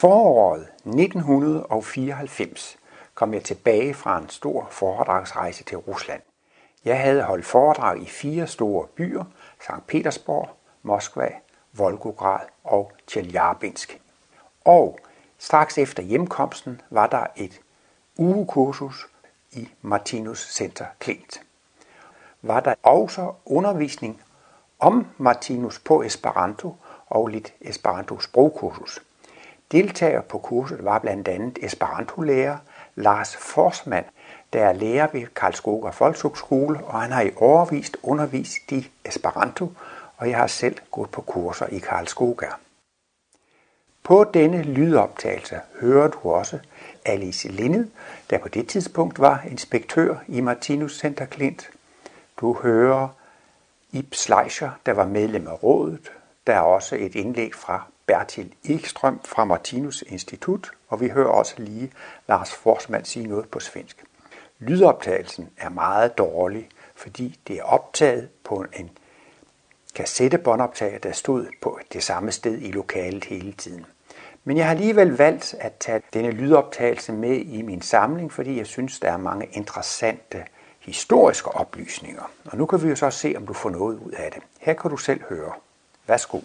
Foråret 1994 kom jeg tilbage fra en stor foredragsrejse til Rusland. Jeg havde holdt foredrag i fire store byer, St. Petersborg, Moskva, Volgograd og Tjeljabinsk. Og straks efter hjemkomsten var der et ugekursus i Martinus Center Klint. Var der også undervisning om Martinus på Esperanto og lidt Esperanto sprogkursus. Deltager på kurset var blandt andet Esperanto-lærer Lars Forsmand, der er lærer ved Karlskoga Folkehøjskole, og han har i overvist undervist i Esperanto, og jeg har selv gået på kurser i Karlskoga. På denne lydoptagelse hører du også Alice Linde, der på det tidspunkt var inspektør i Martinus Center Klint. Du hører Ib Schleicher, der var medlem af rådet. Der er også et indlæg fra Bertil Ekstrøm fra Martinus Institut, og vi hører også lige Lars Forsman sige noget på svensk. Lydoptagelsen er meget dårlig, fordi det er optaget på en kassettebåndoptager, der stod på det samme sted i lokalet hele tiden. Men jeg har alligevel valgt at tage denne lydoptagelse med i min samling, fordi jeg synes, der er mange interessante historiske oplysninger. Og nu kan vi jo så se, om du får noget ud af det. Her kan du selv høre. Værsgo.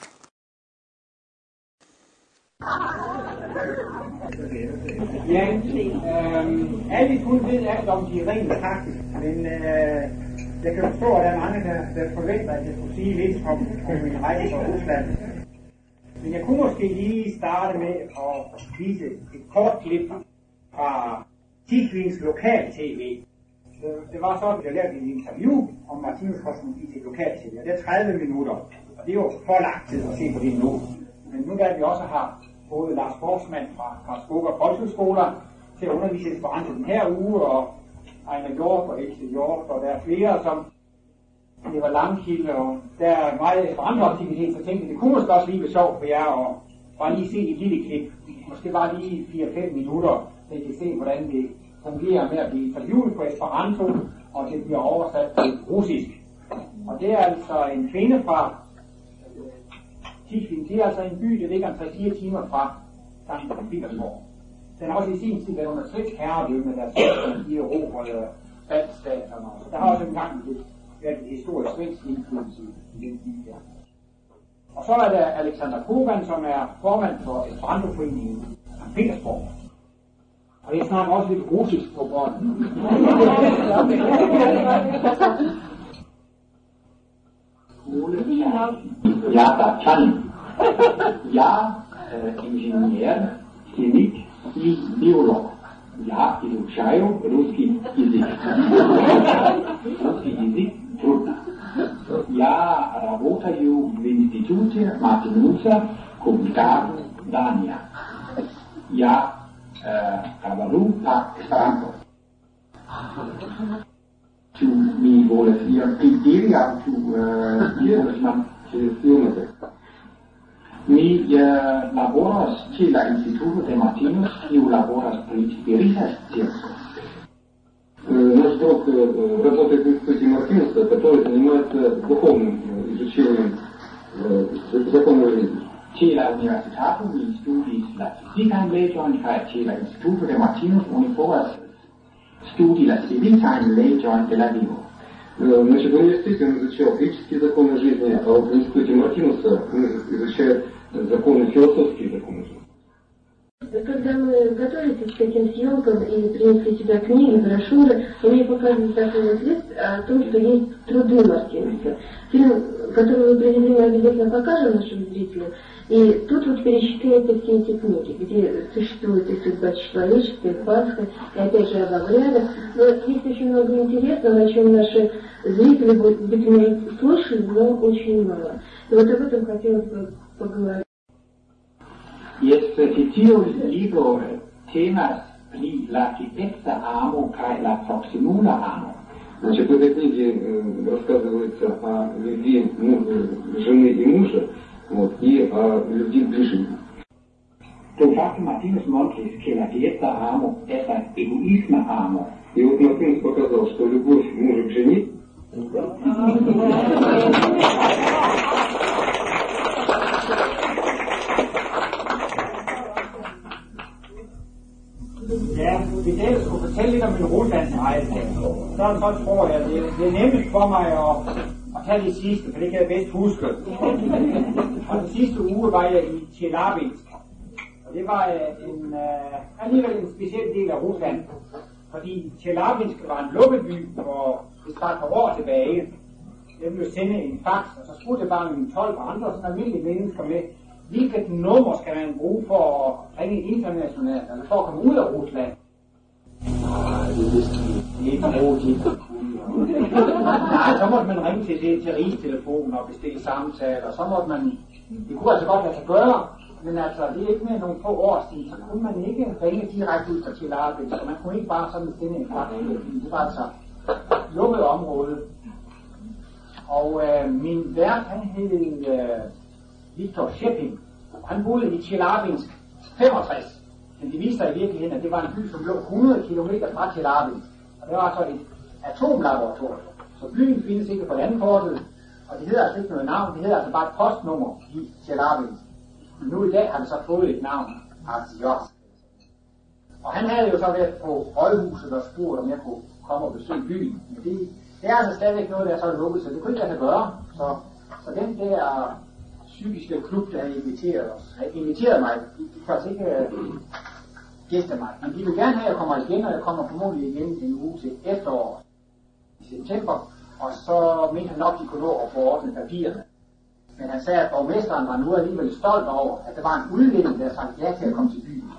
Ja, øh, alle kun ved alt om de rent praktisk, men øh, jeg kan forstå, at der er mange, der, der forventer, at jeg skulle sige lidt om, om min rejse fra Rusland. Men jeg kunne måske lige starte med at vise et kort klip fra Tikvins lokal-tv. Det var sådan, at jeg lavede et interview om Martinus kosmologi til lokal-tv, og det er 30 minutter. Og det er jo for lang tid at se på det nu. Men nu da vi også har både Lars Forsmand fra Karlskoga Folkeskoler til at undervise Esperanto den her uge, og Ejner Hjort og Else Hjort, og der er flere, som det var Langkilde, og der er meget Esperanto aktivitet, så tænkte det kunne måske også lige være sjovt for jer, og bare lige se et lille klip, måske bare lige 4-5 minutter, så I kan se, hvordan det fungerer med at blive interviewet på Esperanto, og det bliver oversat til russisk. Og det er altså en kvinde fra Tiflin, det er altså en by, der ligger 3-4 timer fra St. Petersborg. Den har også i sin tid været under svensk herredømme, der er i Europa og Baltstaterne. Der har også engang været en historisk svensk indflydelse i den by der. Og så er der Alexander Kogan, som er formand for Esperanto-foreningen St. Petersborg. Og jeg snakker også lidt russisk på bånd. Я датчанин. Я э, инженер, химик и биолог. Я изучаю русский язык. Русский язык трудно. Я работаю в институте Мартинуса Кумикар, Дания. Я э, говорю по-эсперанто. tu mi volas ion pli diri aŭ ĉu volas Mi uh, laboras ĉe la Instituto de Martinus, kiu laboras pri spirita scienco. Наш друг работает в институте Мартинуса, который занимается духовным изучением законов жизни. Ĉe la universitato mi studis la fizikajn leĝojn kaj ĉe la Instituto de Martinus oni povas studi la civitajn leĝojn de la vivo. Значит, в университете он изучал физические законы жизни, а вот в институте Мартинуса он изучает законы, философские законы. Когда мы готовились к этим съемкам и принесли сюда книги, брошюры, мне показывали такой вот лист о том, что есть труды Мартинуса. Фильм, который мы привезли, мы обязательно покажем нашим зрителям. И тут вот перечисляются все эти книги, где существует и судьба человечества, и Пасха, и опять же об обрядах. Но есть очень много интересного, о чем наши зрители, может, слышали, но очень мало. И вот об этом хотелось бы поговорить. Jes, titio libro temas pri la fidexa amo kaj la proximula amo. Значит, в этой книге э, рассказывается о любви ну, жены и мужа, вот, и о любви к ближнему. Det faktum Martinus Montes kalder fiesta amo, altså egoisme amo. И вот Мартинус показал, что любовь мужа к жене hvis jeg skulle fortælle lidt om min Ruslandsrejse, så, så tror jeg, det, det er nemmest for mig at, at tage det sidste, for det kan jeg bedst huske. og den sidste uge var jeg i Tjelabinsk. Og det var øh, en, uh, alligevel en speciel del af Rusland. Fordi Tjelabinsk var en lukkeby, for det et par år tilbage. Jeg blev sende en fax, og så skulle det bare med 12 andre sådan almindelige mennesker med, hvilket nummer skal man bruge for at ringe internationalt, eller for at komme ud af Rusland? Nej, det er vist ikke roligt. Nej, så måtte man ringe til, til, til rigstelefonen og bestille samtaler, og så måtte man, det kunne altså godt lade sig gøre, men altså, det er ikke med nogle få år siden, så kunne man ikke ringe direkte ud til arbejde, så man kunne ikke bare sådan sende en kvart, det var altså lukket område. Og øh, min vært, han hed øh, Victor Schepping, han boede i Tjelabinsk 65. Men det viste sig i virkeligheden, at det var en by, som lå 100 km fra Tjelabinsk. Og det var så et atomlaboratorium. Så byen findes ikke på landkortet, og det hedder altså ikke noget navn, det hedder altså bare et postnummer i Tjelabinsk. Men nu i dag har det så fået et navn, Artios. Og han havde jo så været på rådhuset og spurgt, om jeg kunne komme og besøge byen. Men det, det er altså stadigvæk noget, der er så lukket, så det kunne ikke lade sig gøre. Så, så den der psykiske klub, der havde inviteret os, har inviteret mig, de, de faktisk ikke øh, uh, gæste mig. Men de vil gerne have, at jeg kommer igen, og jeg kommer formodentlig igen en uge til efterår i september. Og så mente han nok, de kunne nå at få ordnet papirerne. Men han sagde, at borgmesteren var nu alligevel stolt over, at der var en udlænding, der sagde ja til at komme til byen.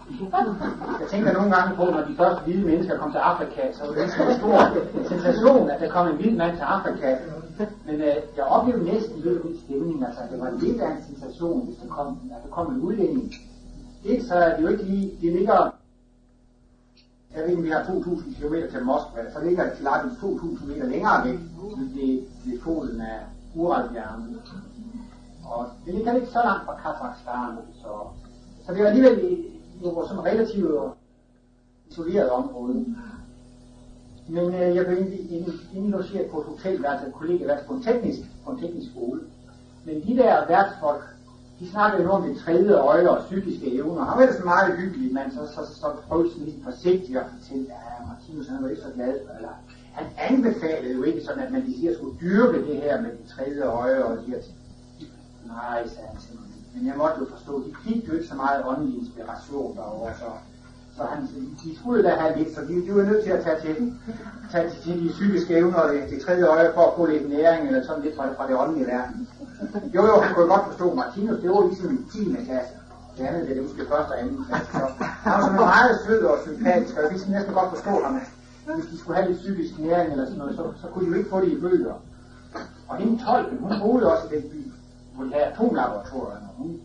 Jeg tænker nogle gange på, når de første hvide mennesker kom til Afrika, så var det en stor sensation, at der kom en hvid mand til Afrika. Men øh, jeg oplevede næsten lidt en stemning, altså det var lidt af en sensation, hvis der kom, at der kom en udlænding. Det så er det jo ikke lige, det ligger, jeg ved vi har 2.000 km til Moskva, så ligger det klart 2.000 meter længere væk, ved, ved foden af Uralbjergene. Og det ligger ikke så langt fra Kazakhstan, så, så det er alligevel jo sådan relativt isoleret område. Men øh, jeg blev indlogeret på et der altså kollega kollegeværelse på en teknisk, på en teknisk skole. Men de der værtsfolk, de snakkede jo om det tredje øje og psykiske evner. Han var ellers meget hyggelig, men så, så, så prøvede sådan lidt forsigtigt at fortælle, at Martinus han var ikke så glad eller han anbefalede jo ikke sådan, at man de siger, skulle dyrke det her med det tredje øje og de her ting. Nej, sagde han simpelthen. Men jeg måtte jo forstå, de fik jo ikke så meget åndelig inspiration derovre, så, så han, de skulle da have lidt, så de, de var nødt til at tage til, tage til, til de psykiske evner og det, det tredje øje for at få lidt næring eller sådan lidt fra, fra det åndelige verden. Jo, jo, han kunne godt forstå Martinus, det var ligesom en 10. klasse. Det andet, det er måske første og anden klasse. Så han var sådan meget sød og sympatisk, og jeg vidste næsten godt forstå ham. Hvis de skulle have lidt psykisk næring eller sådan noget, så, så kunne de jo ikke få det i bøger. Og hende tolken, hun boede også i den by, hvor de havde atomlaboratorierne. Hun,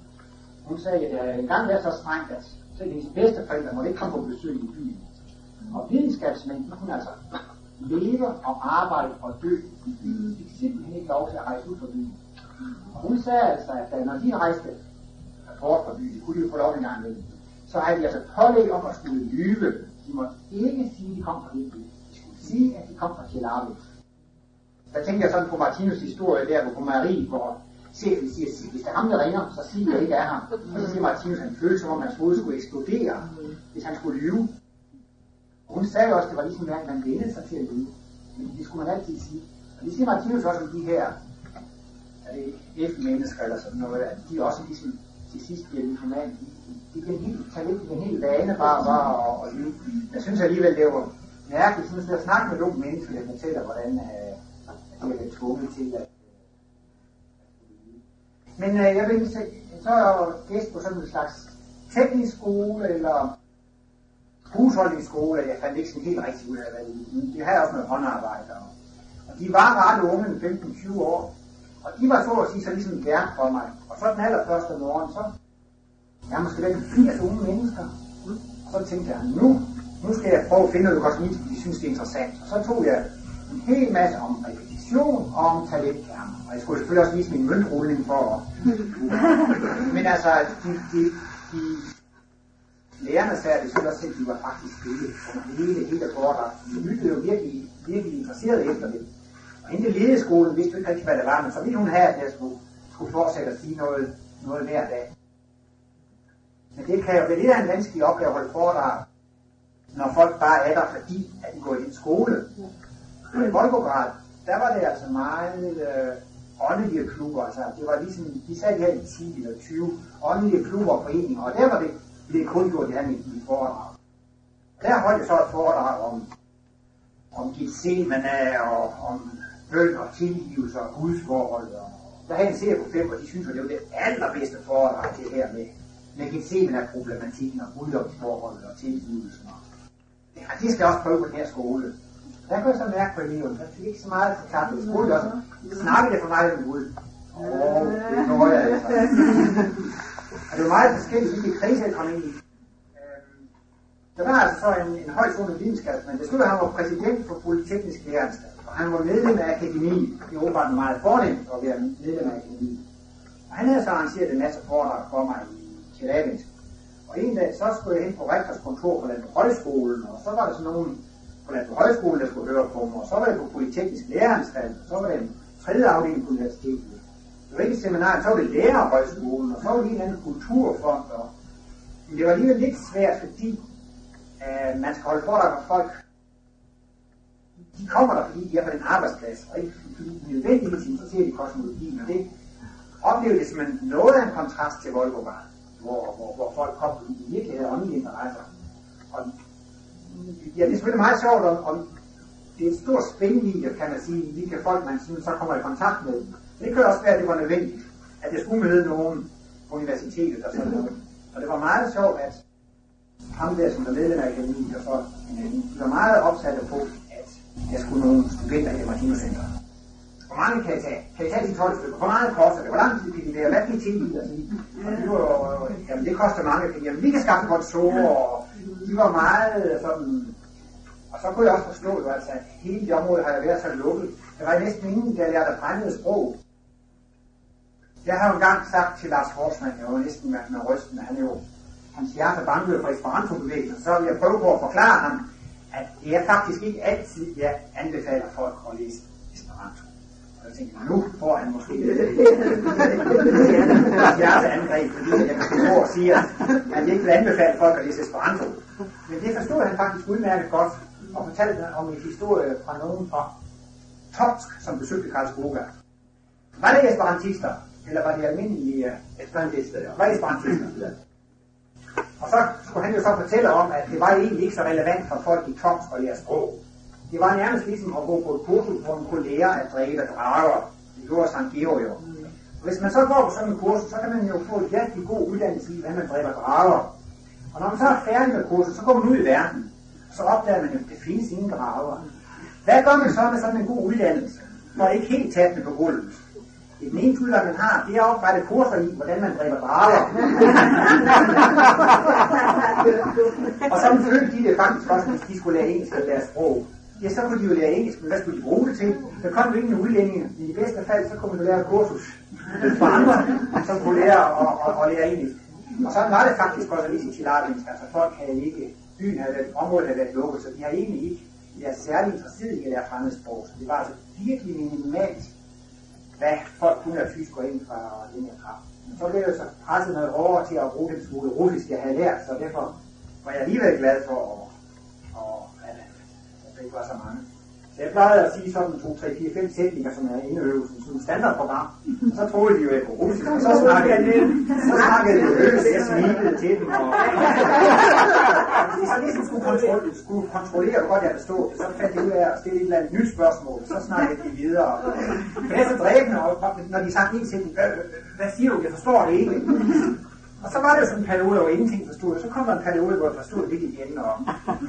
hun sagde, at en engang var så strengt, at selv hendes bedsteforældre måtte ikke komme på besøg i byen. Og videnskabsmænd, kunne altså leve og arbejde og dø i byen. De fik simpelthen ikke lov til at rejse ud fra byen. Og hun sagde altså, at når de rejste bort fra byen, de kunne de jo få lov en gang imellem, så havde de altså pålæg om at skulle lyve. De måtte ikke sige, at de kom fra den by. De skulle sige, at de kom fra Tjelavik. Der tænkte jeg sådan på Martinus historie der, hvor Marie, hvor chefen siger, sig, hvis der er ham, der ringer, så sig, det ikke er ham. Og så siger Martinus, han følte som om hans hoved skulle eksplodere, hvis han skulle lyve. Og hun sagde også, at det var ligesom, at man vendte sig til at lyve. Men det skulle man altid sige. Og det siger Martinus også om de her er det F-mennesker eller sådan noget, at de også ligesom til sidst bliver lykoman. De, de bliver helt talent, de bliver helt vane bare, bare at, at lyve. Jeg synes alligevel, det var mærkeligt, jeg, at snakke med nogle mennesker, der fortæller, hvordan øh, de er blevet tvunget til at men øh, jeg vil så, så er gæst på sådan en slags teknisk skole, eller husholdningsskole, jeg fandt ikke sådan helt rigtigt ud af, hvad de, de havde også noget håndarbejde. Og, de var ret unge, 15-20 år, og de var så at sige så ligesom gerne for mig. Og så den allerførste morgen, så jeg måske været 80 unge mennesker. Og så tænkte jeg, nu, nu skal jeg prøve at finde noget kosmik, de synes, det er interessant. Og så tog jeg en hel masse om og om talentkerner. Og jeg skulle selvfølgelig også vise min møntrulling for. Men altså, de, de, de lærerne sagde, at det synes også selv, de var faktisk spillet under hele, hele foredrag. De lyttede jo virkelig, virkelig interesseret efter det. Og hende ledeskolen vidste ikke rigtig, hvad det var, men så ville hun have, at jeg skulle, skulle fortsætte at sige noget, noget hver dag. Men det kan jo være lidt af en vanskelig opgave at holde foredrag, når folk bare er der, fordi at de går i den skole. Og i Volgograd, der var det altså meget øh, åndelige klubber. Altså, det var ligesom, de sagde, de havde 10 eller 20 åndelige klubber og foreninger, og der var det, det kun gjort det her med i foredrag. Der holdt jeg så et foredrag om, om Gethsemane og om bøn og tilgivelse og gudsforhold. Og der havde en serie på fem, og de synes, at det var det allerbedste foredrag til her med, med Gethsemane-problematikken og guddomsforholdet og tilgivelsen. Og, ja, det skal jeg også prøve på den her skole. Der kunne jeg så mærke på eleven, der fik ikke så meget forklaret. Det skulle også snakke det for mig om Gud. Åh, oh, det gjorde jeg altså. Og det var meget forskelligt, hvilke krise jeg kom ind i. Der var altså så en, en højstående videnskabsmand. Det at han var præsident for Polyteknisk Læreanstalt. Og han var medlem af akademiet. Det var åbenbart meget fornemt at være medlem af akademiet. Og han havde så arrangeret en masse foredrag for mig i Tjelavinsk. Og en dag, så skulle jeg hen på rektors kontor på Landbrug Højskolen, og så var der sådan nogen på Landbrug Højskolen, der skulle høre på mig, og så var jeg på Polyteknisk Læreranstalt, og så var det en tredje afdeling på universitetet. Det var ikke et seminar, så var det Lærerhøjskolen, og så var det en eller anden kulturfond, og men det var alligevel lidt svært, fordi øh, man skal holde foredrag for folk. De kommer der, fordi de er på den arbejdsplads, og ikke fordi de nødvendigvis interesserer i kosmologien, og det oplevede det som en noget af en kontrast til Volgograd, hvor, hvor, hvor folk kom, i virkeligheden åndelige interesser. Ja, det er selvfølgelig meget sjovt, om, om det er en stor spændvidde, kan man sige, hvilke folk man synes, så kommer i kontakt med. Men Det kan også være, at det var nødvendigt, at jeg skulle møde nogen på universitetet og sådan noget. Og det var meget sjovt, at ham der, som er medlem af akademiet, og så en de var meget opsatte på, at jeg skulle nogle studenter i Martinus Hvor mange kan jeg tage? Kan jeg tage de 12 stykker? Hvor meget koster det? Hvor lang tid kan de være? Hvad kan I tilbyde? Altså, og de var jo, jamen det koster mange penge. Jamen vi kan skaffe godt så, og de var meget øh, sådan... Og så kunne jeg også forstå, at altså, hele det område har jeg været så lukket. Der var næsten ingen, der lærte fremmede sprog. Jeg har jo engang sagt til Lars Horsmann, jeg var næsten med, med rysten, han jo hans hjerte bankede for Esperanto-bevægelsen, så vil jeg prøve på at forklare ham, at det er faktisk ikke altid, jeg anbefaler folk at læse Esperanto. Og jeg tænkte, nu får han måske et hjerteangreb, fordi jeg kan og sige, at jeg ikke vil anbefale folk at læse Esperanto. Men det forstod han faktisk udmærket godt, og fortalte om en historie fra nogen fra Tomsk, som besøgte Karlsruhe. Var det esperantister, eller var det almindelige uh, esperantister? Var det esperantister? Og så skulle han jo så fortælle om, at det var egentlig ikke så relevant for folk i Tomsk at lære sprog. Det var nærmest ligesom at gå på et kursus, hvor man kunne lære at dræbe drager. Det gjorde Sankt Georg jo. Hvis man så går på sådan en kursus, så kan man jo få et virkelig god uddannelse i, hvordan man dræber drager. Og når man så er færdig med kurset, så går man ud i verden. Så opdager man jo, at det findes ingen drager. Hvad gør man så med sådan en god uddannelse? For ikke helt tabt på gulvet. Den eneste udvalg, man har, det er at oprette kurser i, hvordan man dræber drager. og så følte de det faktisk også, hvis de skulle lære engelsk af deres sprog. Ja, så kunne de jo lære engelsk, men hvad skulle de bruge det til? Der kom jo ingen udlændinge. I det bedste fald, så kunne man jo lære kursus for andre, som kunne lære at, at, at lære engelsk. Og så var det faktisk også lige til Lavinsk. Altså folk havde ikke, byen havde været, området havde været lukket, så de har egentlig ikke været særlig interesseret i at lære fremmedsprog. Så det var altså virkelig minimalt, hvad folk kunne have tysk og ind fra den her kraft. Men så blev jeg så presset noget hårdere til at bruge den smule russisk, jeg havde lært, så derfor var jeg alligevel glad for at, at, at, at det ikke var så mange. Jeg plejede at sige sådan 2, 3, 4, 5 sætninger, som er indøvelsen, som standardprogram. Og så troede de jo, at jeg kunne russisk, og så snakkede jeg lidt. Så snakkede jeg løs, jeg smilede til dem. Og... Hvis de så ligesom skulle, kontrollere, skulle kontrollere, hvor godt jeg forstod det, så fandt de ud af at stille et eller andet nyt spørgsmål. Så snakkede de videre. Det er så dræbende, når de sagde en sætning, hvad siger du, jeg forstår det ikke. Og så var det jo sådan en periode, hvor ingenting forstod, og så kom der en periode, hvor jeg forstod lidt igen. Og...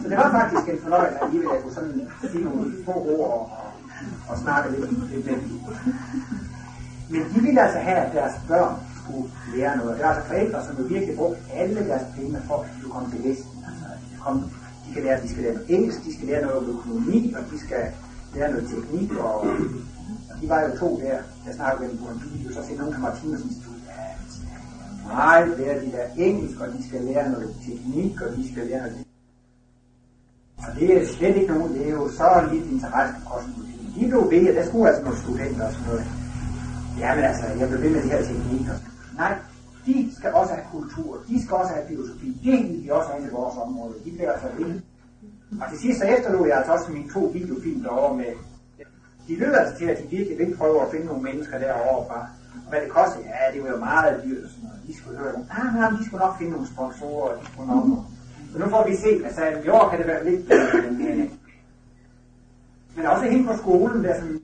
Så det var faktisk en fornøjelse alligevel, at jeg kunne sådan sige nogle få ord og, og, og snakke lidt, lidt med dem. Men de ville altså have, at deres børn skulle lære noget. Det var altså forældre, som jo virkelig brugte alle deres penge for, at de kunne komme til Vesten. Altså, de, kom, de, kan lære, de skal lære noget engelsk, de skal lære noget økonomi, og de skal lære noget teknik, og, og de var jo to der, der snakkede med dem på en video, så siger nogen fra Nej, det er de der engelsk, og de skal lære noget teknik, og de skal lære noget og det er slet ikke nogen, det er jo så lidt interesse for kosmologi. De blev ved, at der skulle altså nogle studenter og sådan noget. Ja, men altså, jeg blev ved med de her teknikker. Nej, de skal også have kultur, de skal også have filosofi, det vil de også have i vores område. De bliver altså ved. Og til sidst så efterlod jeg altså også mine to videofilm derovre med, de lyder altså til, at de virkelig vil prøve at finde nogle mennesker derovre fra. Og hvad det koster, ja, det var jo meget dyrt og sådan noget. De skulle høre, ah, nej, de skulle nok finde nogle sponsorer, og de skulle nok. Så nu får vi se, altså i år kan det være lidt bedre, men, øh, men også hen på skolen, der sådan,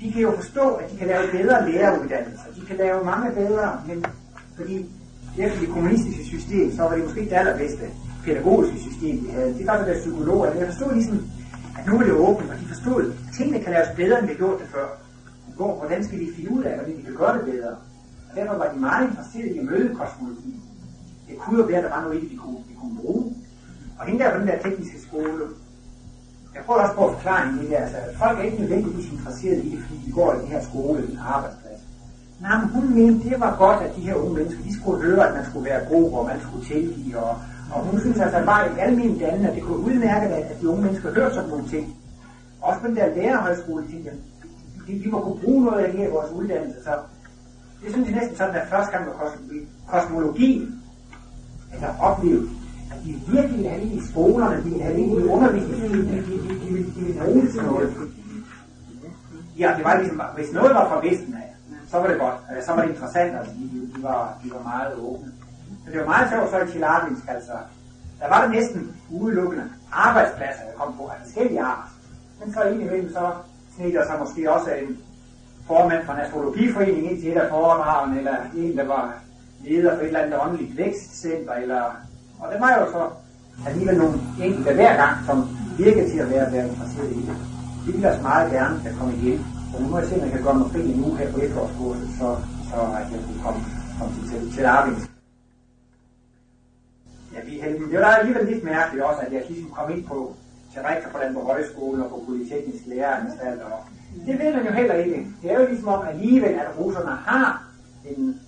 de kan jo forstå, at de kan lave bedre læreruddannelser. De kan lave mange bedre, men fordi efter det kommunistiske system, så var det måske det allerbedste pædagogiske system, vi havde. Det var det der psykologer, men jeg forstod ligesom, at nu er det åbent, og de forstod, at tingene kan laves bedre, end vi gjort det før. Hvor, hvordan skal de finde ud af, hvordan de kan gøre det bedre? Og derfor var de meget interesserede i at møde kosmologien. Det kunne jo være, at der var noget i de kunne, de kunne bruge. Og hende der på den der tekniske skole, jeg prøver også på at forklare hende det der, altså, folk er ikke nødvendigvis interesseret i det, fordi de går i den her skole, den arbejdsplads. Nej, men hun mente, det var godt, at de her unge mennesker, de skulle høre, at man skulle være god, og man skulle tilgive, og, og hun synes altså bare i almindelig dannende, at det kunne udmærke, at de unge mennesker hørte sådan nogle ting. Også på den der lærerhøjskole, tænkte jeg, de, de må kunne bruge noget af det her i vores uddannelse, så det synes jeg næsten sådan, at første gang med kosmologi, altså oplevede, at de virkelig vil have det i skolerne, de vil have det i undervisningen, de, de, de, de, de, de vil bruge det til noget. Ja, det var ligesom, hvis noget var fra Vesten af, så var det godt, øh, så var det interessant, altså de, de, var, de var meget åbne. Så det var meget sjovt så i Chilabinsk, altså, der var det næsten udelukkende arbejdspladser, jeg kom på, af forskellige art. Men så indimellem så sned sig måske også en formand for en astrologiforening ind til et af foredragene, eller en, der var leder for et eller andet åndeligt vækstcenter, eller, og det var jo så alligevel nogle enkelte hver gang, som virker til at være, være interesseret i det. Vi vil også meget gerne kan komme igen. Og nu må jeg se, om jeg kan gøre mig fri en uge her på efterårskurset, så, så at jeg kunne komme, komme til, til, til Arvind. Ja, vi er heldige. det var alligevel lidt mærkeligt også, at jeg ligesom kom ind på til rektor på på Højskole og på Polyteknisk Læreranstalt. Og det ved man jo heller ikke. Det er jo ligesom om alligevel, at russerne har en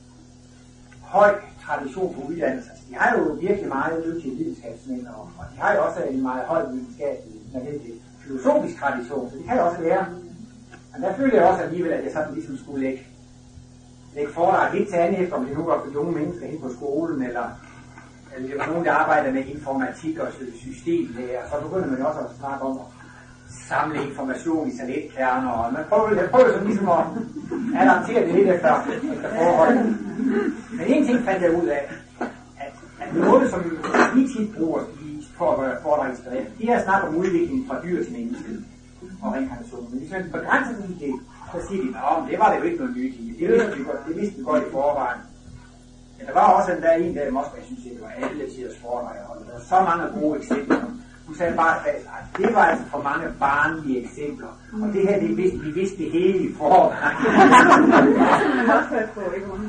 høj tradition på uddannelse. De har jo virkelig meget dygtige videnskabsmænd, og, og de har jo også en meget høj videnskabelig, nødvendig filosofisk tradition, så det kan jo også være. Men der føler jeg også alligevel, at jeg sådan ligesom skulle lægge, lægge foredrag lidt til andet efter, om det nu var for unge mennesker hen på skolen, eller, eller det var nogen, der arbejder med informatik og systemlærer, så begynder man også at snakke om at samle information i salatkerner, og man prøver, jeg prøver sådan ligesom at adaptere det lidt efter, efter forholdene. Men en ting fandt jeg ud af, at, at noget, som vi tit bruger i, for det er at snakke om udviklingen fra dyr til menneske og reinkarnation. Men hvis man begrænser den i det, så siger de, at det var det jo ikke noget nyt i. Det det, det vidste vi godt i forvejen. Men der var også en der en der i Moskva, jeg synes, det var alle tiders foredrag, og der var så mange gode eksempler hun sagde bare at det var altså for mange barnlige eksempler. Og det her, det vidste, vi vidste det hele i forvejen.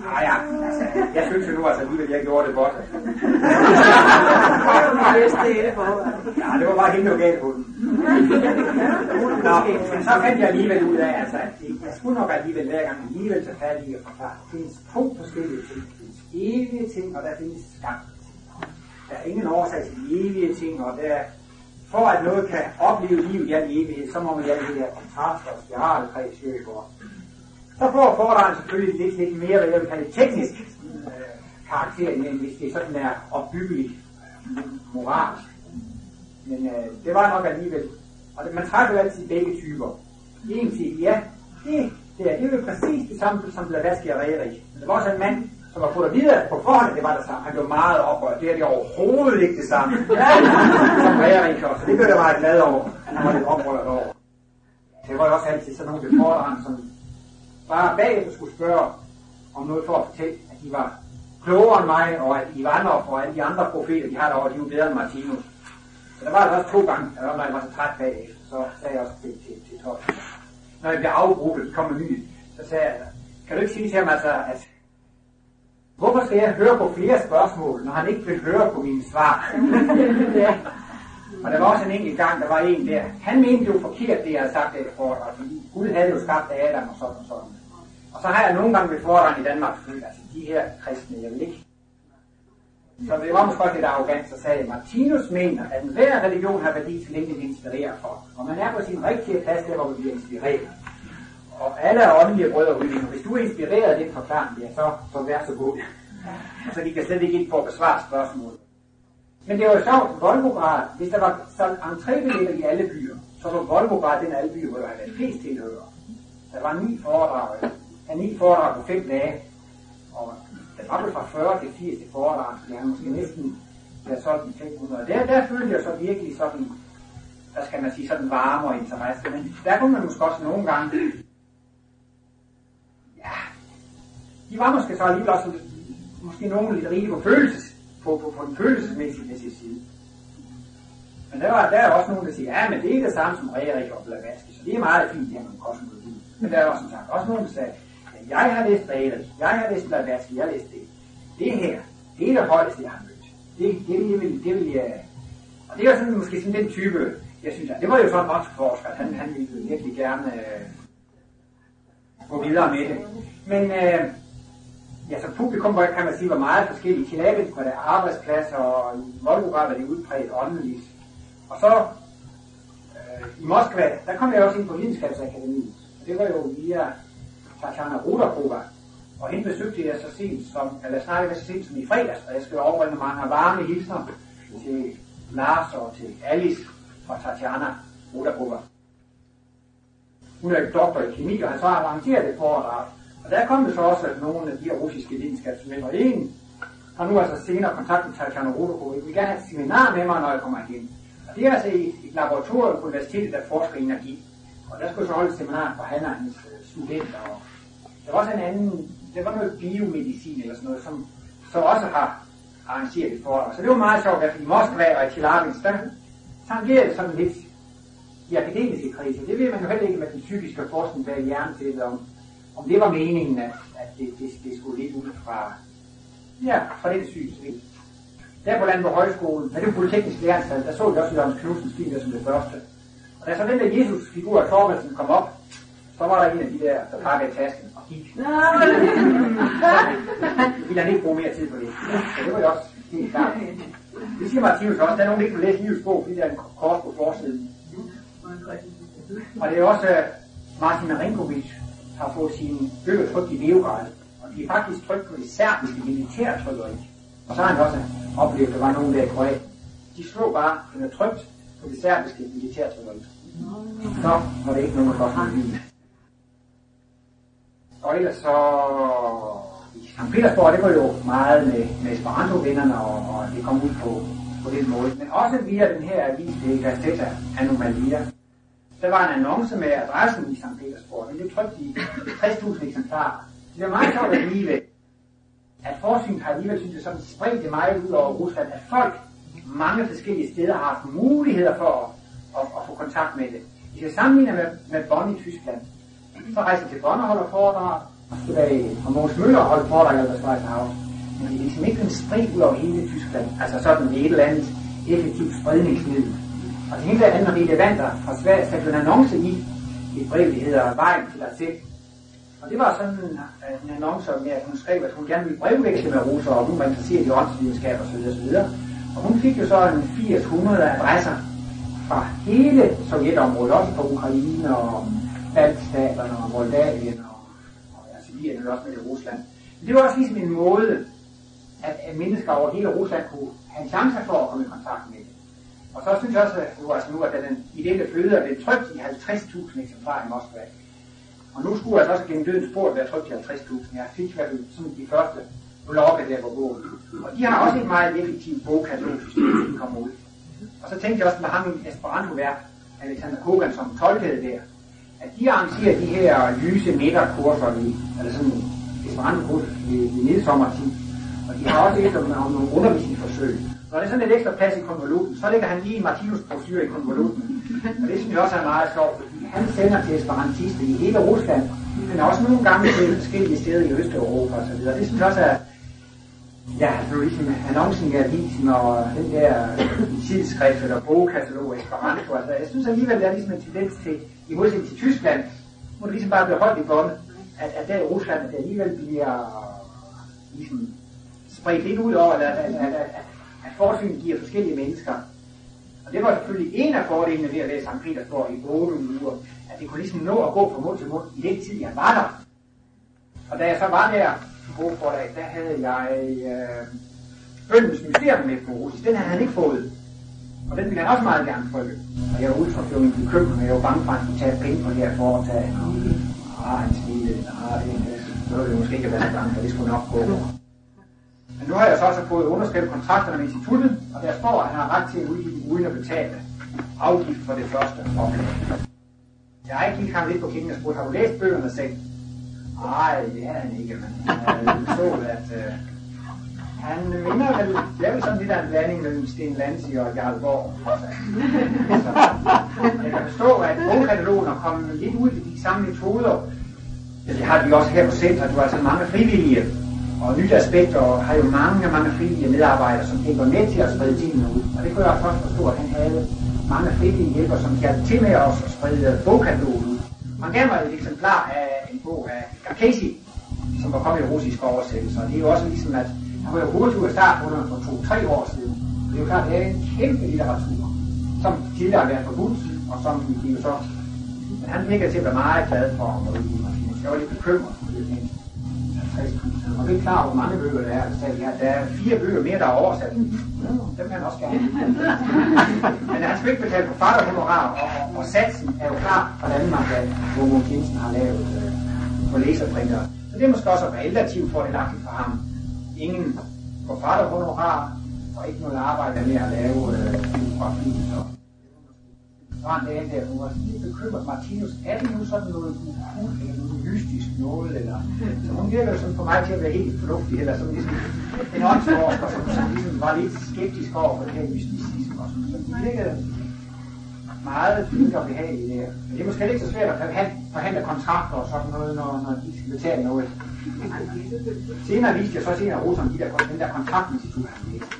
Nej, ja, altså, jeg synes jo nu altså alligevel, at jeg gjorde det godt. ja, det var bare helt noget galt på den. Nå, men så fandt jeg alligevel ud af, altså, at jeg skulle nok alligevel hver gang alligevel tage fat i at forklare. Der findes to forskellige ting. Evige ting, og der findes skam. Der er ingen årsag til de evige ting, og der for at noget kan opleve livet i al evighed, så må man have det her kontraster og spiralkreds for. Så får foredragen selvfølgelig lidt, lidt mere, hvad jeg vil kalde teknisk øh, karakter, end hvis det er sådan er opbyggeligt moralsk. Men øh, det var nok alligevel. Og det, man træffer jo altid begge typer. En siger, ja, det, det, er, det er jo præcis det samme som Blavatsky og Rerich. Men der var også en mand, som var fået at vide, at på forhånd det var det samme. Han blev meget oprørt. Det er det overhovedet ikke det samme. som Rærik også. Det blev jeg meget glad over. Han var lidt oprørt over. Det var jo også altid sådan nogle befordrende, som bare bagefter skulle spørge om noget for at fortælle, at de var klogere end mig, og at Ivanov og alle de andre profeter, de har derovre, de var bedre end Martinus. Så der var altså også to gange, at når jeg var så træt bagefter, så sagde jeg også til, til, til Torsten. Når jeg blev afbrudt, kom med ny, så sagde jeg, kan du ikke sige til ham altså, at Hvorfor skal jeg høre på flere spørgsmål, når han ikke vil høre på mine svar? ja. Og der var også en enkelt gang, der var en der. Han mente jo forkert, det jeg havde sagt det for, fordi Gud havde jo skabt Adam og sådan og sådan. Og så har jeg nogle gange ved foran i Danmark følt, altså de her kristne, jeg vil ikke. Så det var måske også lidt arrogant, så sagde Martinus mener, at enhver religion har værdi, så længe den inspirerer folk. Og man er på sin rigtige plads der, hvor man bliver inspireret og alle er åndelige brødre og Hvis du er inspireret af den forklaring, ja, så, så vær så god. Og så de kan slet ikke ind på at besvare spørgsmålet. Men det var jo sjovt, Volgograd, hvis der var solgt entrébilletter i alle byer, så var Volgograd den alle byer, hvor der havde været flest tilhørere. Der var ni foredrag, ja, ni foredrag på fem dage, og der var vel fra 40 til 80 til foredrag, så jeg måske næsten været solgt i 500. Der, der følte jeg så virkelig sådan, der skal man sige, sådan varme og interesse. Men der kunne man måske også nogle gange, ja, de var måske så alligevel også måske nogen lidt rige på følelses, på, på, på den følelsesmæssige side. Men der, var, der er også nogen, der siger, ja, men det er det samme som Rerik og Blavatsky, så det er meget fint her med kosmologi. Men der er også, som sagt, også nogen, der sagde, at jeg har læst Rerik, jeg har læst Blavatsky, jeg har læst det. Det her, det er det højeste, jeg har mødt. Det, det, det, vil, det vil jeg... Og det er sådan, måske sådan den type, jeg synes, at det var jo sådan en forsker, han, han ville virkelig gerne øh, gå videre med det. Men øh, ja, så publikum kan man sige, var meget forskellige. til var der arbejdspladser, og i Volgograd var det udpræget åndeligt. Og så øh, i Moskva, der kom jeg også ind på videnskabsakademiet. Og det var jo via Tatjana Rudakova. Og hende besøgte jeg så sent som, eller snart så sent som i fredags, og jeg skal overbringe mange varme hilsner til Lars og til Alice fra Tatjana Rudakova. Hun er doktor i kemi, og han så har arrangeret et foredrag. Og der kom det så også at nogle af de her russiske videnskabsmænd, og en har nu altså senere kontakt med Tatjana Ruderkova. Jeg vil gerne have et seminar med mig, når jeg kommer igen. Og det er altså et, et laboratorium på universitetet, der forsker i energi. Og der skulle så holde et seminar for han og hans øh, studenter. Og der var også en anden, det var noget biomedicin eller sådan noget, som så også har arrangeret et foredrag. Så det var meget sjovt, at i Moskva og i Tjelavins, der tangerede sådan lidt i akademiske krise. Det ved man jo heller ikke med den psykiske forskning bag hjernen til, om, om det var meningen, at, at det, det, det skulle lidt ud fra, ja, fra den synsvinkel. Der på Landborg Højskole, med det polytekniske læreranstalt, der så vi også Jørgens Knudsens film som det første. Og da så den der Jesus-figur af Torvaldsen kom op, så var der en af de der, der pakkede tasken og gik. så ville ikke bruge mere tid på det. Så det var jo også helt klart. Det siger Martinus også, der er nogen, der ikke vil læse livets bog, fordi der er en kort på forsiden. Og det er også øh, Martin Marinkovic har fået sine bøger trykt i Beograd. Og de er faktisk trykt på det serbiske militærtrykkeri. Og så har han også oplevet, at der var nogen der i Kroatien. De slog bare, den er trygt på det serbiske militærtrykkeri. Så var det ikke nogen, der kostede Og ellers så i St. Petersborg, det var jo meget med, med Esperanto-vennerne, og, og det kom ud på, på den måde. Men også via den her avis, det er Gazeta Anomalia. Der var en annonce med adressen i St. Petersborg, den blev trykt i 60.000 eksemplarer. Det er meget sjovt alligevel, at forskningen har alligevel, synes jeg, sådan spredt det meget ud over Rusland, at folk mange forskellige steder har haft muligheder for at, at, at få kontakt med det. Hvis jeg sammenligner med, med Bonn i Tyskland, så rejser til Bonn og holder foredrag, tilbage, og Mogens Møller holdt foredrag i Aldersvejshaus. Men det er ligesom ikke en spredt ud over hele Tyskland, altså sådan et eller andet effektivt spredningsmiddel. Og det hele andet Levander fra Sverige satte en annonce i et brev, der hedder Vejen til at sætte. Og det var sådan en, en annonce med, at hun skrev, at hun gerne ville brevveksle med Rosa, og hun var interesseret i åndsvidenskab osv. osv. Og hun fik jo så en 800 adresser fra hele Sovjetområdet, også fra Ukraine og Baltstaterne og Moldavien og, og ja, Sibirien og også med det Rusland. Men det var også ligesom en måde, at, at mennesker over hele Rusland kunne have chancer for at komme i kontakt med. Og så synes jeg også, at nu, altså nu at den ideelle føde er blevet trygt i 50.000 eksemplarer i Moskva. Og nu skulle altså også gennem dødens port være trygt i 50.000. Jeg fik i sådan de første blokke der på bogen. Og de har også et meget effektivt bogkatalogsystem, når kommer ud. Og så tænkte jeg også med ham i Esperanto-værk, Alexander Kogan, som tolkede der, at de arrangerer de her lyse midterkurser, i, eller sådan Esperanto-kurser i, i midsommertid. Og de har også efter om nogle undervisningsforsøg. Når det er sådan lidt ekstra plads i konvolutten, så lægger han lige en Martinus brochure i konvolutten. Og det synes jeg også er meget sjovt, fordi han sender til esperantister i hele Rusland, men også nogle gange til forskellige steder i Østeuropa osv. Det synes jeg også er, ja, altså ligesom annoncen i avisen og den der tidsskrift eller bogkatalog Esperanto. Altså, jeg synes alligevel, der er ligesom en tendens til, i modsætning til Tyskland, hvor det ligesom bare bliver holdt i bånd, at, at der i Rusland, at det alligevel bliver ligesom spredt lidt ud over, at, at, at, at, at forskningen giver forskellige mennesker. Og det var selvfølgelig en af fordelene ved at læse St. Petersborg i 8 uger, at det kunne ligesom nå at gå fra mund til mund i den tid, jeg var der. Og da jeg så var der på bogforlag, der havde jeg øh, bøndens mysterium med på russisk. Den havde han ikke fået. Og den ville han også meget gerne prøve. Og jeg var ude fra min bekymring, og jeg var bange for, at han skulle tage penge på det her foretag. Ah, han smilede. Ah, det, det, det, det måske det, være det, det, det, det skulle nok gå. Men nu har jeg så også fået underskrevet kontrakterne med instituttet, og der står, at han har ret til at udgive uden at betale afgift for det første oplag. Jeg gik ham lidt på kinden og spurgte, har du læst bøgerne selv? Nej, det har han ikke, men jeg så, at øh, han minder vel, det er vel sådan lidt af en blanding mellem Sten Lansi og Jarl Borg. Så, jeg kan forstå, at bogkatalogen er kommet lidt ud i de samme metoder. Ja, det har vi også her på centret. Du har altså mange frivillige og nyt aspekt, og har jo mange, mange frivillige medarbejdere, som kan med til at sprede tingene ud. Og det kunne jeg også forstå, at han havde mange frivillige hjælper, som hjalp til med os at sprede bogkatalogen ud. Han gav mig et eksemplar af en bog af Garkesi, som var kommet i russisk oversættelse, og det er jo også ligesom, at han var jo hurtigt ud af startrunden for to-tre år siden. Det er jo klart, det er en kæmpe litteratur, som tidligere har været forbudt, og som vi jo så... Men han virker til at være meget glad for at udgive Martinus. Jeg var lidt bekymret for det, men 50.000. Og det er klar hvor mange bøger der er. Der der er fire bøger mere, der er oversat. Ja, dem kan han også gerne. Men han skal ikke betale forfatterhonorar, og, og satsen er jo klar, man kan, hvor Mogens Jensen har lavet øh, på læserprinter. Så det er måske også relativt fordelagtigt for ham. Ingen forfatterhonorar, og ikke noget arbejde med at lave øh, biografi. Så så der, hun var lidt bekymret, Martinus, er det nu sådan noget ukul, eller noget mystisk noget, eller... Så hun virker sådan for mig til at være helt fornuftig, eller sådan ligesom en åndsforsker, som, som ligesom var lidt skeptisk over for det her mysticisme og sådan. Så hun virkede meget fint og behageligt der. Men det er måske ikke så svært at forhandle kontrakter og sådan noget, når, når de skal betale noget. Senere viste jeg så senere Rosen de der, den der kontraktinstitut, han læste.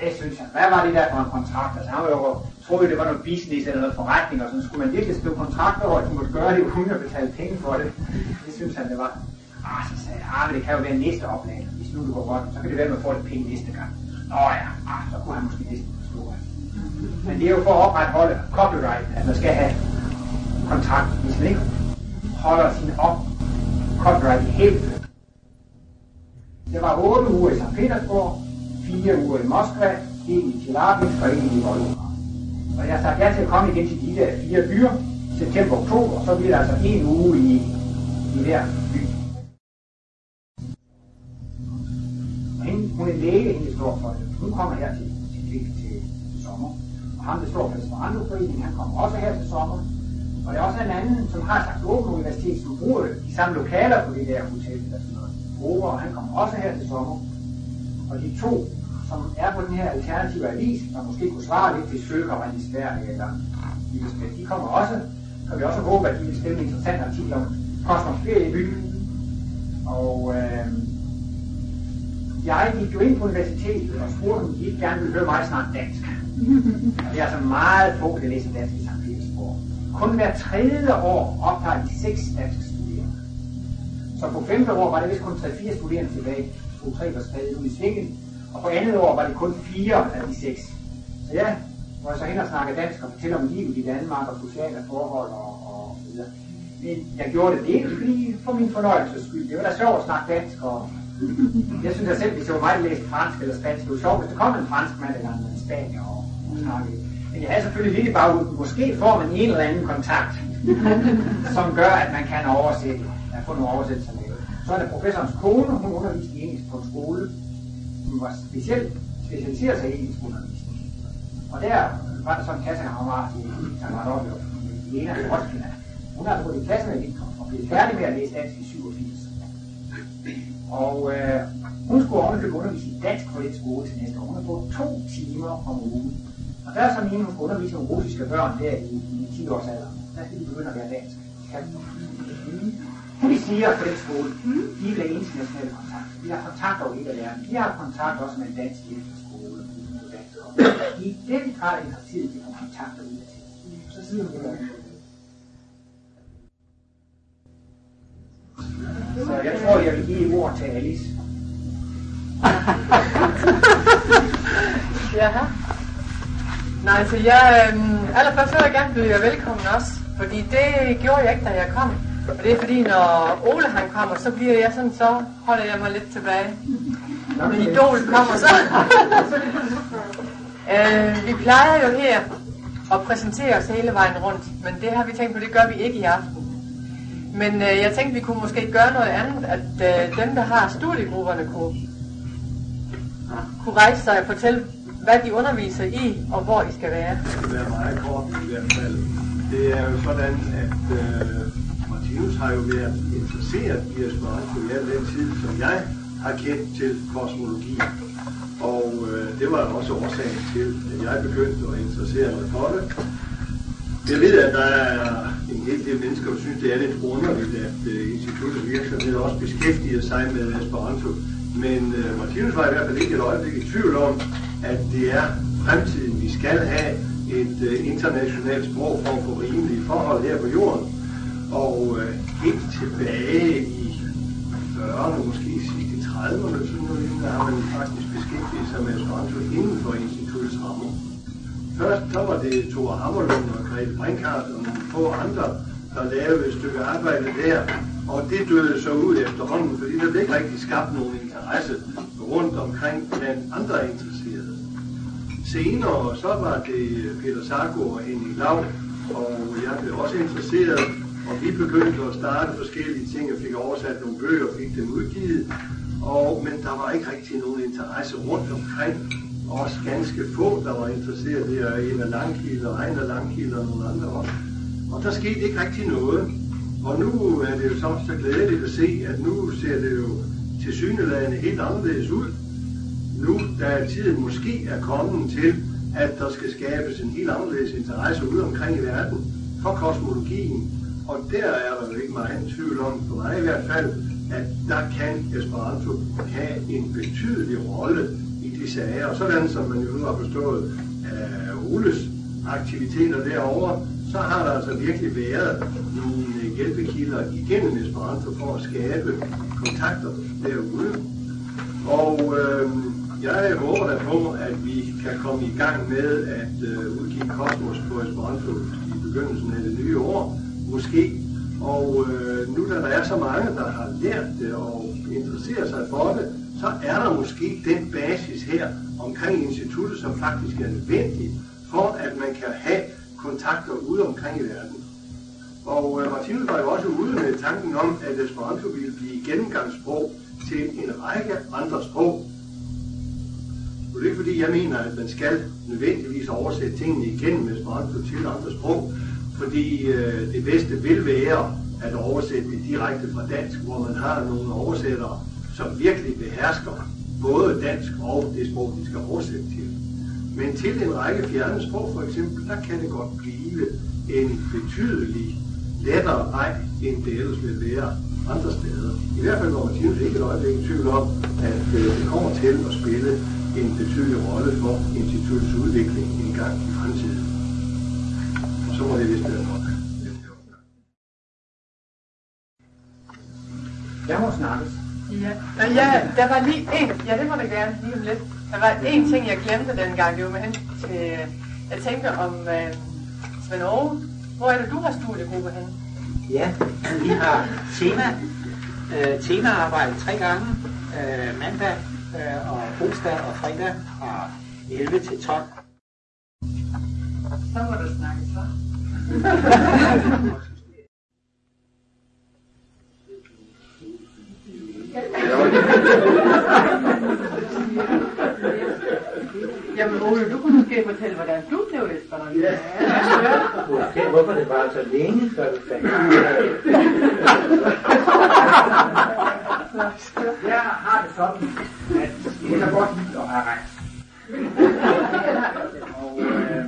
Det synes han, Hvad var det der for en kontrakt? Altså, han var jo troede, det var noget business eller noget forretning, og så skulle man virkelig skrive kontrakter over, at de måtte gøre det uden at betale penge for det. Det synes han, det var. Ah, så sagde jeg, ah, men det kan jo være næste oplag. Hvis nu det går godt, så kan det være, at man får lidt penge næste gang. Nå ja, ah, så kunne han måske næsten forstå det. Men det er jo for at opretholde copyright, at man skal have kontrakt. Hvis man ikke holder sin op copyright i. Det var 8 uger i St. Petersborg, fire uger i Moskva, en i Tjelabinsk og en i Volgograd. Og jeg sagde ja til at komme igen til de der fire byer, september og oktober, så bliver der altså en uge i, i hver by. Og hende, hun er læge, hende står for det. Hun kommer her til, til, til, til, til sommer. Og ham, der står for Esperantoforeningen, han kommer også her til sommer. Og der er også en anden, som har sagt Åben Universitet, som bruger de samme lokaler på det der hotel, eller sådan noget. Over, og han kommer også her til sommer. Og de to som er på den her alternative avis, som måske kunne svare lidt hvis Søge kommer ind i Sverige eller de kommer også, kan vi også håbe, at de vil skrive en interessant artikel om Kosmos ferie i byen. Og øh, jeg gik jo ind på universitetet og spurgte, om de ikke gerne ville høre mig snart dansk. Og det er altså meget få, der læser dansk i St. Petersborg. Kun hver tredje år optager de seks danske studerende. Så på femte år var det vist kun 3-4 studerende tilbage. To, tre var stadig ude i svingen. Og på andet år var det kun fire af de seks. Så ja, hvor jeg så hen og snakke dansk og fortælle om livet i Danmark og sociale forhold og, og videre. Men jeg gjorde det ikke fordi for min fornøjelses skyld. Det var da sjovt at snakke dansk, og jeg synes jeg selv, hvis jeg var meget læst fransk eller spansk, det var sjovt, hvis der kom en fransk mand eller en spanier og, og snakkede. Men jeg havde selvfølgelig lidt i bagud, måske får man en eller anden kontakt, som gør, at man kan oversætte, at få nogle oversættelser med. Så er det professorens kone, hun underviste i engelsk på en skole, som var specielt specialiseret sig i engelsk undervisning. Og der var der sådan en klassekammerat i Kammerat i en af Roskilde. Hun havde gået i klasse med Viktor og blev færdig med at læse dansk i 87. Og øh, hun skulle ovenikøbet undervise i dansk på den skole til næste år. Hun havde fået to timer om ugen. Og der er så meningen, hun skal undervise nogle russiske børn der i, i 10 års alder. Der skal de begynde at være dansk. Kan de siger på den skole, de vil have internationale kontakter. De har kontakt over hele verden. De har kontakt også med en dansk efterskole. De er i den grad interesseret i at få kontakter ud af Så siger hun det Så jeg tror, jeg vil give ord til Alice. Jaha. Nej, så jeg, øhm, allerførst vil jeg gerne byde jer velkommen også, fordi det gjorde jeg ikke, da jeg kom. Det er fordi, når Ole han kommer, så bliver jeg sådan, så holder jeg mig lidt tilbage. Idol kommer så. øh, vi plejer jo her at præsentere os hele vejen rundt, men det har vi tænkt på, det gør vi ikke i aften. Men øh, jeg tænkte, vi kunne måske gøre noget andet, at øh, dem, der har studiegrupperne, kunne, kunne rejse sig og fortælle, hvad de underviser i, og hvor I skal være. Det skal være meget kort i hvert fald. Det er jo sådan, at øh, Martinus har jo været interesseret i Esperanto i al den tid, som jeg har kendt til kosmologi. Og øh, det var også årsagen til, at jeg begyndte at interessere mig for det. Jeg ved, at der er en hel del mennesker, der synes, det er lidt underligt, at øh, uh, instituttets virksomhed også beskæftiger sig med Esperanto. Men øh, Martinus var i hvert fald ikke et øjeblik i tvivl om, at det er fremtiden. Vi skal have et øh, internationalt sprog for at få rimelige forhold her på jorden. Og øh, helt tilbage i 40'erne, måske sidst i 30'erne, sådan noget, der har man faktisk beskæftiget sig med Esperanto inden for instituttets rammer. Først så var det Thor Hammerlund og Grete Brinkhardt og nogle få andre, der lavede et stykke arbejde der. Og det døde så ud efterhånden, fordi der blev ikke rigtig skabt nogen interesse rundt omkring blandt andre interesserede. Senere så var det Peter Sarko og Henning Lav, og jeg blev også interesseret, og vi begyndte at starte forskellige ting og fik oversat nogle bøger og fik dem udgivet. Og, men der var ikke rigtig nogen interesse rundt omkring også ganske få, der var interesseret. Det er en af Langkilde og Ejner Langkilde og nogle andre også. Og der skete ikke rigtig noget. Og nu er det jo så, så glædeligt at se, at nu ser det jo til syneladende helt anderledes ud. Nu, da tiden måske er kommet til, at der skal skabes en helt anderledes interesse ude omkring i verden for kosmologien. Og der er der jo ikke meget tvivl om, for mig i hvert fald, at der kan Esperanto have en betydelig rolle i de sager. Og sådan som man jo nu har forstået af Oles aktiviteter derovre, så har der altså virkelig været nogle hjælpekilder igennem Esperanto for at skabe kontakter derude. Og øh, jeg håber da på, at vi kan komme i gang med at øh, udgive Kosmos på Esperanto i begyndelsen af det nye år, måske. Og øh, nu da der er så mange, der har lært det og interesserer sig for det, så er der måske den basis her omkring instituttet, som faktisk er nødvendig for, at man kan have kontakter ude omkring i verden. Og øh, Martinus var jo også ude med tanken om, at Esperanto ville blive gennemgangssprog til en række andre sprog. Og Det er ikke fordi, jeg mener, at man skal nødvendigvis oversætte tingene igennem Esperanto til andre sprog, fordi øh, det bedste vil være at oversætte det direkte fra dansk, hvor man har nogle oversættere, som virkelig behersker både dansk og det sprog, de skal oversætte til. Men til en række fjerne sprog for eksempel, der kan det godt blive en betydelig lettere vej, end det ellers vil være andre steder. I hvert fald var Martinus ikke et øjeblik i tvivl om, at øh, det kommer til at spille en betydelig rolle for instituttets udvikling en gang i fremtiden. Være nok. Jeg må snakkes. Ja. Og ja, der var lige en, ja det må det gerne, lige om lidt. Der var en ting, jeg glemte dengang, det var med hen til, jeg tænkte om uh, Svend Aage. Hvor er det, du har studiegruppe hen? Ja, vi har tema, øh, temaarbejde tre gange, øh, mandag øh, og onsdag og fredag fra 11 til 12. Så må du snakke så. Jamen Ole, du kunne måske fortælle, hvordan du blev esperanto. Ja. Måske hvorfor det var så længe, før du fandt. Jeg har det sådan, at jeg kan godt lide at have ret. Og øh,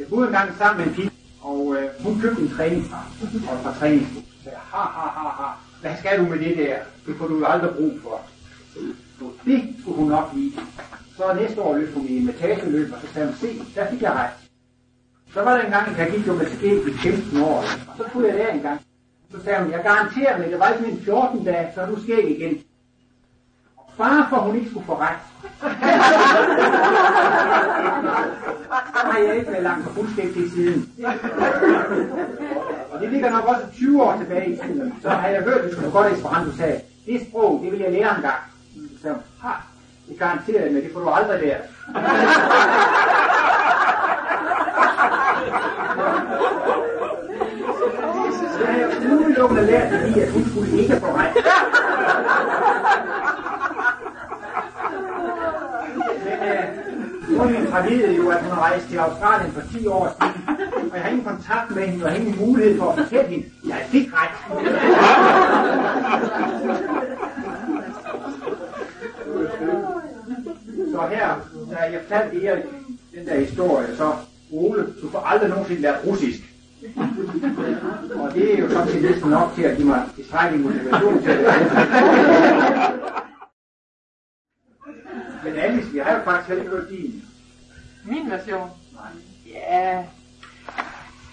jeg boede engang sammen med en pige, og øh, hun købte en træningsdragt og et par træningsbukser. Så sagde jeg, ha, ha, ha, ha, hvad skal du med det der? Det får du jo aldrig brug for. Så det skulle hun nok lide. Så næste år løb hun i en metageløb, og så sagde hun, se, der fik jeg ret. Så var der en gang, jeg gik jo med skæg i 15 år, og så kunne jeg der en gang. Så sagde hun, jeg garanterer dig, det var ikke min 14 dage, så er du skæg igen. Bare for hun ikke skulle få ret. så har jeg ikke været langt for fuldstændig siden. Og det ligger nok også 20 år tilbage i tiden. Så har jeg hørt, hvis du godt Esperanto sagde, det sprog, det vil jeg lære en gang. Så ha, garantere men det får du aldrig lært. Så har jeg udelukkende lært fordi, at hun skulle ikke få ret. Men øh, nu min jo, at hun har rejst til Australien for 10 år siden, og jeg har ingen kontakt med hende, og ingen mulighed for at fortælle hende, jeg fik ret. Så her, da jeg fandt Erik den der historie, så Ole, du får aldrig nogensinde lært russisk. Og det er jo sådan set næsten nok til at give mig tilstrækkelig motivation til det. Men Alice, vi har jo faktisk heller ikke hørt din. Min version? Ja.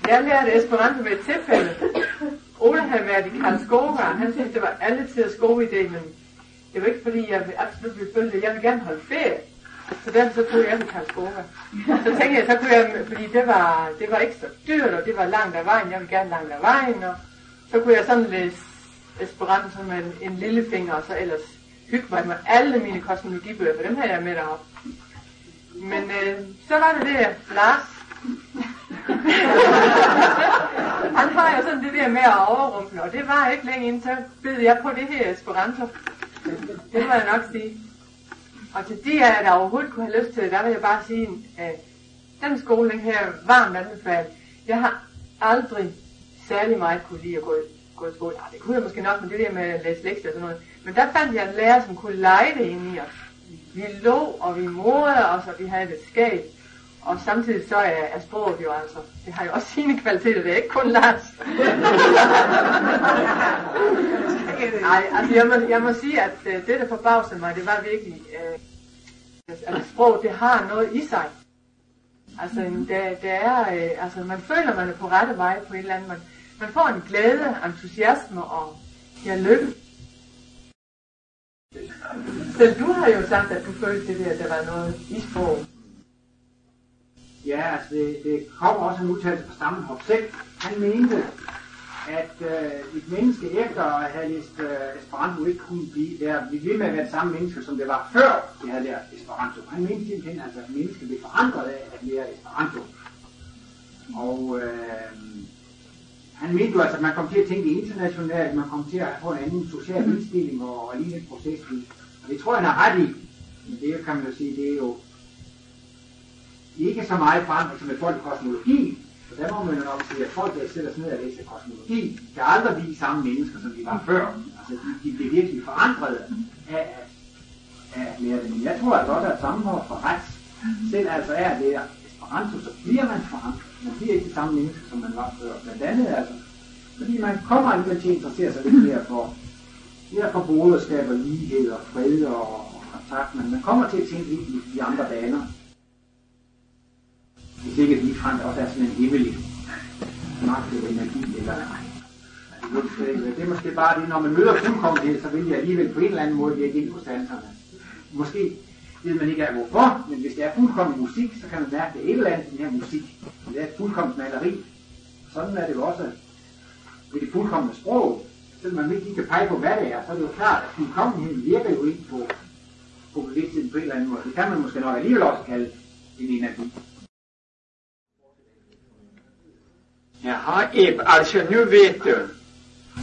Jeg lærte Esperanto ved et tilfælde. Ole havde været i Karlskoga, han syntes, det var alle tiders gode idé, men det var ikke fordi, jeg absolut ville følge det. Jeg ville gerne holde ferie. Så derfor så tog jeg til Karlskoga. Så tænkte jeg, så kunne jeg, fordi det var, det var ikke så dyrt, og det var langt af vejen, jeg ville gerne langt af vejen, og så kunne jeg sådan læse Esperanto som en, en lille finger, og så ellers hygge mig med alle mine kosmologibøger, for dem havde jeg med derop. Men øh, så var det det, Lars. Han har jo sådan det der med at overrumple, og det var ikke længe inden, så bed jeg på det her Esperanto. Det må jeg nok sige. Og til de af der overhovedet kunne have lyst til det, der vil jeg bare sige, at den skole, den her varmt anbefalet. Jeg har aldrig særlig meget kunne lide at gå, gå i skole. Ja, det kunne jeg måske nok, men det der med at læse lektier og sådan noget. Men der fandt jeg en lærer, som kunne lege det ind i os. Vi lå, og vi morede os, og vi havde det skab. Og samtidig så er, er sproget jo altså, det har jo også sine kvaliteter, det er ikke kun Lars. Nej, altså jeg må, jeg må sige, at uh, det der forbavsede mig, det var virkelig, uh, at sprog det har noget i sig. Altså det, det er, uh, altså man føler, man er på rette vej på et eller andet. Man, man får en glæde, entusiasme og ja, lykke. Selv du har jo sagt, at du følte det der, at der var noget i sproget. Ja, altså det, det kommer også en udtalelse fra Stammenhop selv. Han mente, at øh, et menneske efter at have læst øh, Esperanto ikke kunne blive, der, blive ved med at være det samme menneske, som det var før det havde lært Esperanto. Han mente simpelthen, altså, at mennesket blev forandret af at lære Esperanto. Og øh, han mente jo altså, at man kom til at tænke internationalt, man kom til at få en anden social indstilling og, og lige den proces. Og det tror jeg, han er ret i. Men det kan man jo sige, det er jo ikke så meget forandring som et folk i kosmologi, så der må man jo nok sige, at folk, der sætter sig ned og læser kosmologi, kan aldrig blive samme mennesker, som de var før. Altså, de, de bliver virkelig forandret af at, af at lære det. Men jeg tror altså at godt, at sammenhår for ret, selv altså er at lære Esperanto, så bliver man forandret. Man bliver ikke det samme menneske, som man var før. Blandt andet altså, fordi man kommer alligevel til at interessere sig lidt mere for, Derfor for broderskab og lighed og fred og, og kontakt, men man kommer til at tænke lidt i de andre baner hvis ikke ligefrem også er sådan en hemmelig magt eller energi, eller det er måske bare det, når man møder fuldkommenhed, så vil jeg alligevel på en eller anden måde virke ind på sanserne. Måske ved man ikke af hvorfor, men hvis det er fuldkommen musik, så kan man mærke, at det er et eller andet den her musik. Det er et fuldkommen maleri. Sådan er det jo også ved det fuldkommende sprog. Selvom man ikke kan pege på, hvad det er, så er det jo klart, at fuldkommenheden virker jo ind på, på bevidstheden på en eller anden måde. Det kan man måske nok alligevel også kalde en energi. Jaha, Ib, altså nu ved du.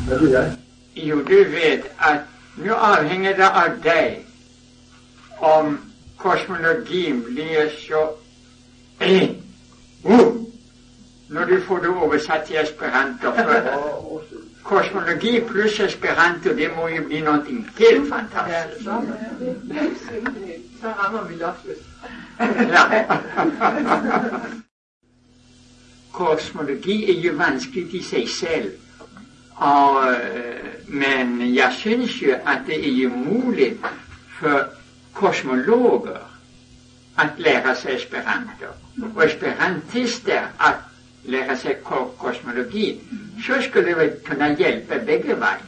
Hvad ved jeg? Jo, du ved, at nu afhænger det af dig, om kosmologien bliver så en. Uh, når du får det oversat til Esperanto. Kosmologi plus Esperanto, det må jo blive noget helt fantastisk. Ja, så, så rammer vi loftet. ja. kosmologi er jo vanskeligt i sig selv. Og, øh, men jeg synes jo, at det er jo muligt for kosmologer at lære sig Esperanto, og esperantister at lære sig kosmologi, så skulle det kunne hjælpe begge veje.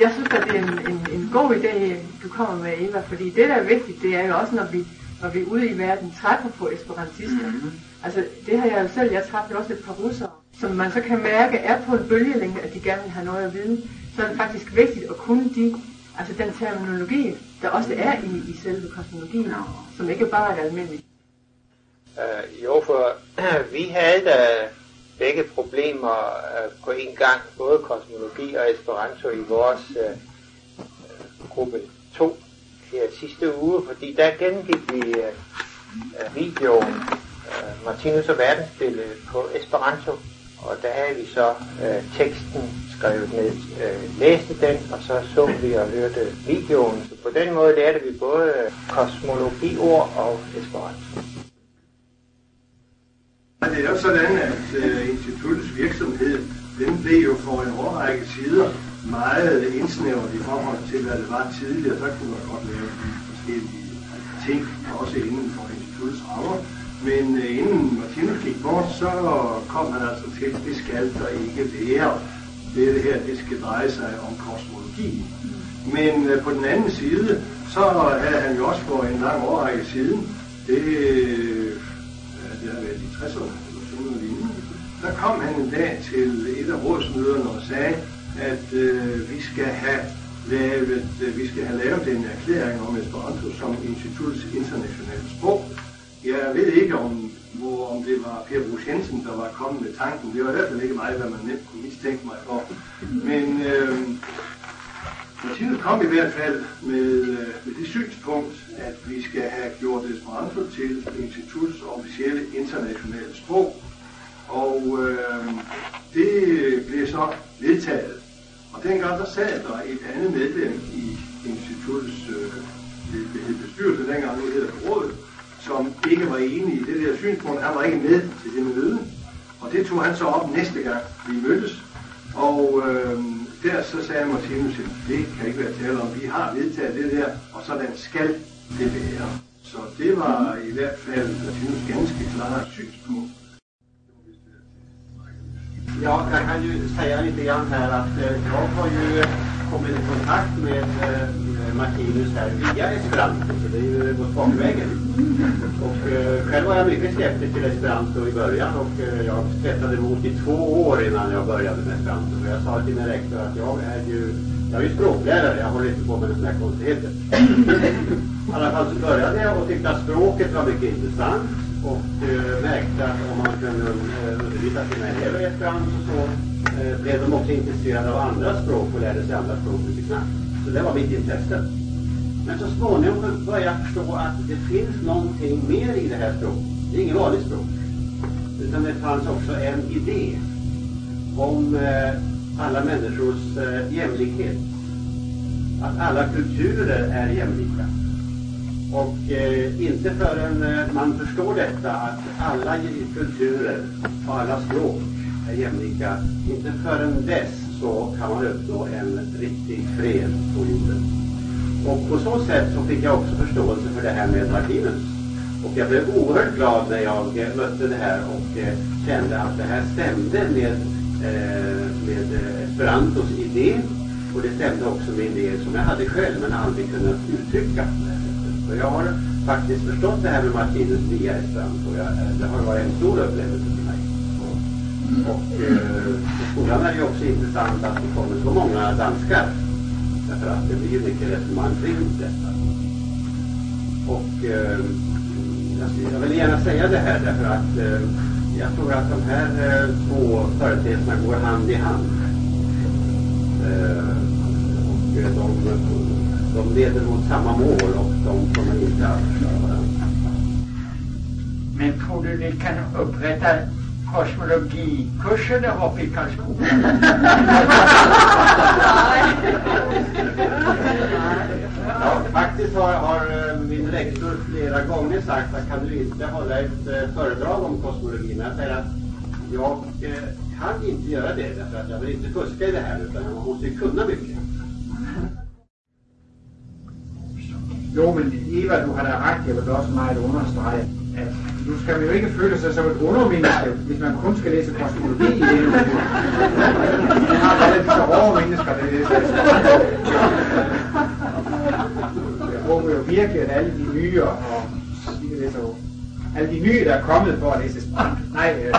Jeg synes, at det er en, en, en god idé, du kommer med, Eva, fordi det, der er vigtigt, det er jo også, når vi, når vi ude i verden træffer på esperantister. Mm-hmm. Altså, det har jeg jo selv, jeg træffede også et par russere, som man så kan mærke er på en bølgelængde, at de gerne vil have noget at vide. Så er det faktisk vigtigt at kunne de Altså den terminologi, der også er i, i selve kosmologien, som ikke bare er almindelig. Uh, jo, for vi havde da begge problemer uh, på en gang, både kosmologi og Esperanto i vores uh, gruppe 2 her sidste uge, fordi der gennemgik vi uh, videoen uh, Martinus og verdensbilledet på Esperanto, og der havde vi så uh, teksten skrevet ned, øh, læste den, og så så vi og hørte videoen. Så på den måde lærte vi både kosmologiord og Esperanto. Det er jo sådan, at øh, instituttets virksomhed, den blev jo for en årrække sider meget indsnævret i forhold til, hvad det var tidligere. Der kunne man godt lave forskellige ting, også inden for instituttets rammer. Men øh, inden Martinus gik bort, så kom han altså til, at det skal der ikke være det her, det skal dreje sig om kosmologi. Men øh, på den anden side, så havde han jo også for en lang årrække siden, det, øh, det har været i 60'erne eller sådan noget lignende, der kom han en dag til et af rådsmøderne og sagde, at øh, vi skal have lavet, øh, vi skal have lavet en erklæring om Esperanto som instituttets internationale sprog. Jeg ved ikke, om hvor om det var Per Bruch Jensen, der var kommet med tanken. Det var i hvert fald ikke mig, hvad man nemt kunne mistænke mig for. Men øh, Partiet kom i hvert fald med, øh, med det synspunkt, at vi skal have gjort Esperanto til instituts officielle internationale sprog. Og øh, det blev så vedtaget. Og dengang der sad der et andet medlem i instituttets øh, bestyrelse, dengang nu hedder rådet, som ikke var enig i det der synspunkt. Han var ikke med til det møde. Og det tog han så op næste gang, vi mødtes. Og øh, der så sagde Martinus, at det kan ikke være tale om. Vi har vedtaget det der, og sådan skal det være. Så det var i hvert fald Martinus ganske klare synspunkt. Ja, jag kan ju säga lite grann här att eh, øh, jag har ju øh, kommit i kontakt med eh, Martinus här via Esperanto, så det är ju gått bakvägen. Och eh, själv var jag mycket skeptisk till Esperanto i början och eh, jag tvättade emot i två år innan jag började med Esperanto. Så jag sa till min rektor att jag är ju, jag är ju språklärare, jag håller inte på med sådana här konstigheter. I alla fall så började jag och tyckte att språket var mycket intressant och eh, märkte att om man kunde eh, undervisa sina elever i esperanto så eh, blev de också intresserade av andra språk och lärde sig andra språk mycket snabbt. Så det var mitt intresse. Men så småningom började jag förstå att det finns någonting mer i det här språket. Det är inget vanligt språk. Utan det fanns också en idé om eh, alla människors eh, jämlikhet. Att alla kulturer är jämlika. Och eh, inte förrän eh, man förstår detta att alla kulturer och alla språk är jämlika, inte förrän dess så kan man uppnå en riktig fred på jorden. Och på så sätt så fick jag också förståelse för det här med Martinus. Och jag blev oerhört glad när jag eh, mötte det här och eh, kände att det här stämde med, eh, med Esperantos idé och det stämde också med idéer som jag hade själv men aldrig kunnat uttrycka. Så jag har faktiskt förstått det här med Martinus via Esperanto. Jag, det har varit en stor upplevelse för mig. Och eh, skolan är ju också intressant att det kommer så många danskar. Därför att det blir mycket resonemang kring detta. Och eh, jag, vill gärna säga det här därför att eh, jag tror att de här eh, två företeelserna går hand i hand. Eh, och de, de leder mot samma mål och de kommer inte att varandra. Men tror du vi kan upprätta kosmologikurser där uppe i Karlskoga? Ja, faktiskt har, har eh, min rektor flera gånger sagt att kan du inte hålla ett eh, föredrag om kosmologi? Men jag säger att jag eh, kan inte göra det därför att jag vill inte fuska i det här utan man måste ju kunna mycket. Jo, men Eva, du har da ret, jeg vil også meget understrege, at nu skal man jo ikke føle sig som et undermenneske, hvis man kun skal læse kosmologi i det. Man har bare lidt så hårde mennesker, der læser Jeg håber jo virkelig, at alle de nye, og de kan læse alle de nye, der er kommet for at læse sprang. Nej, øh,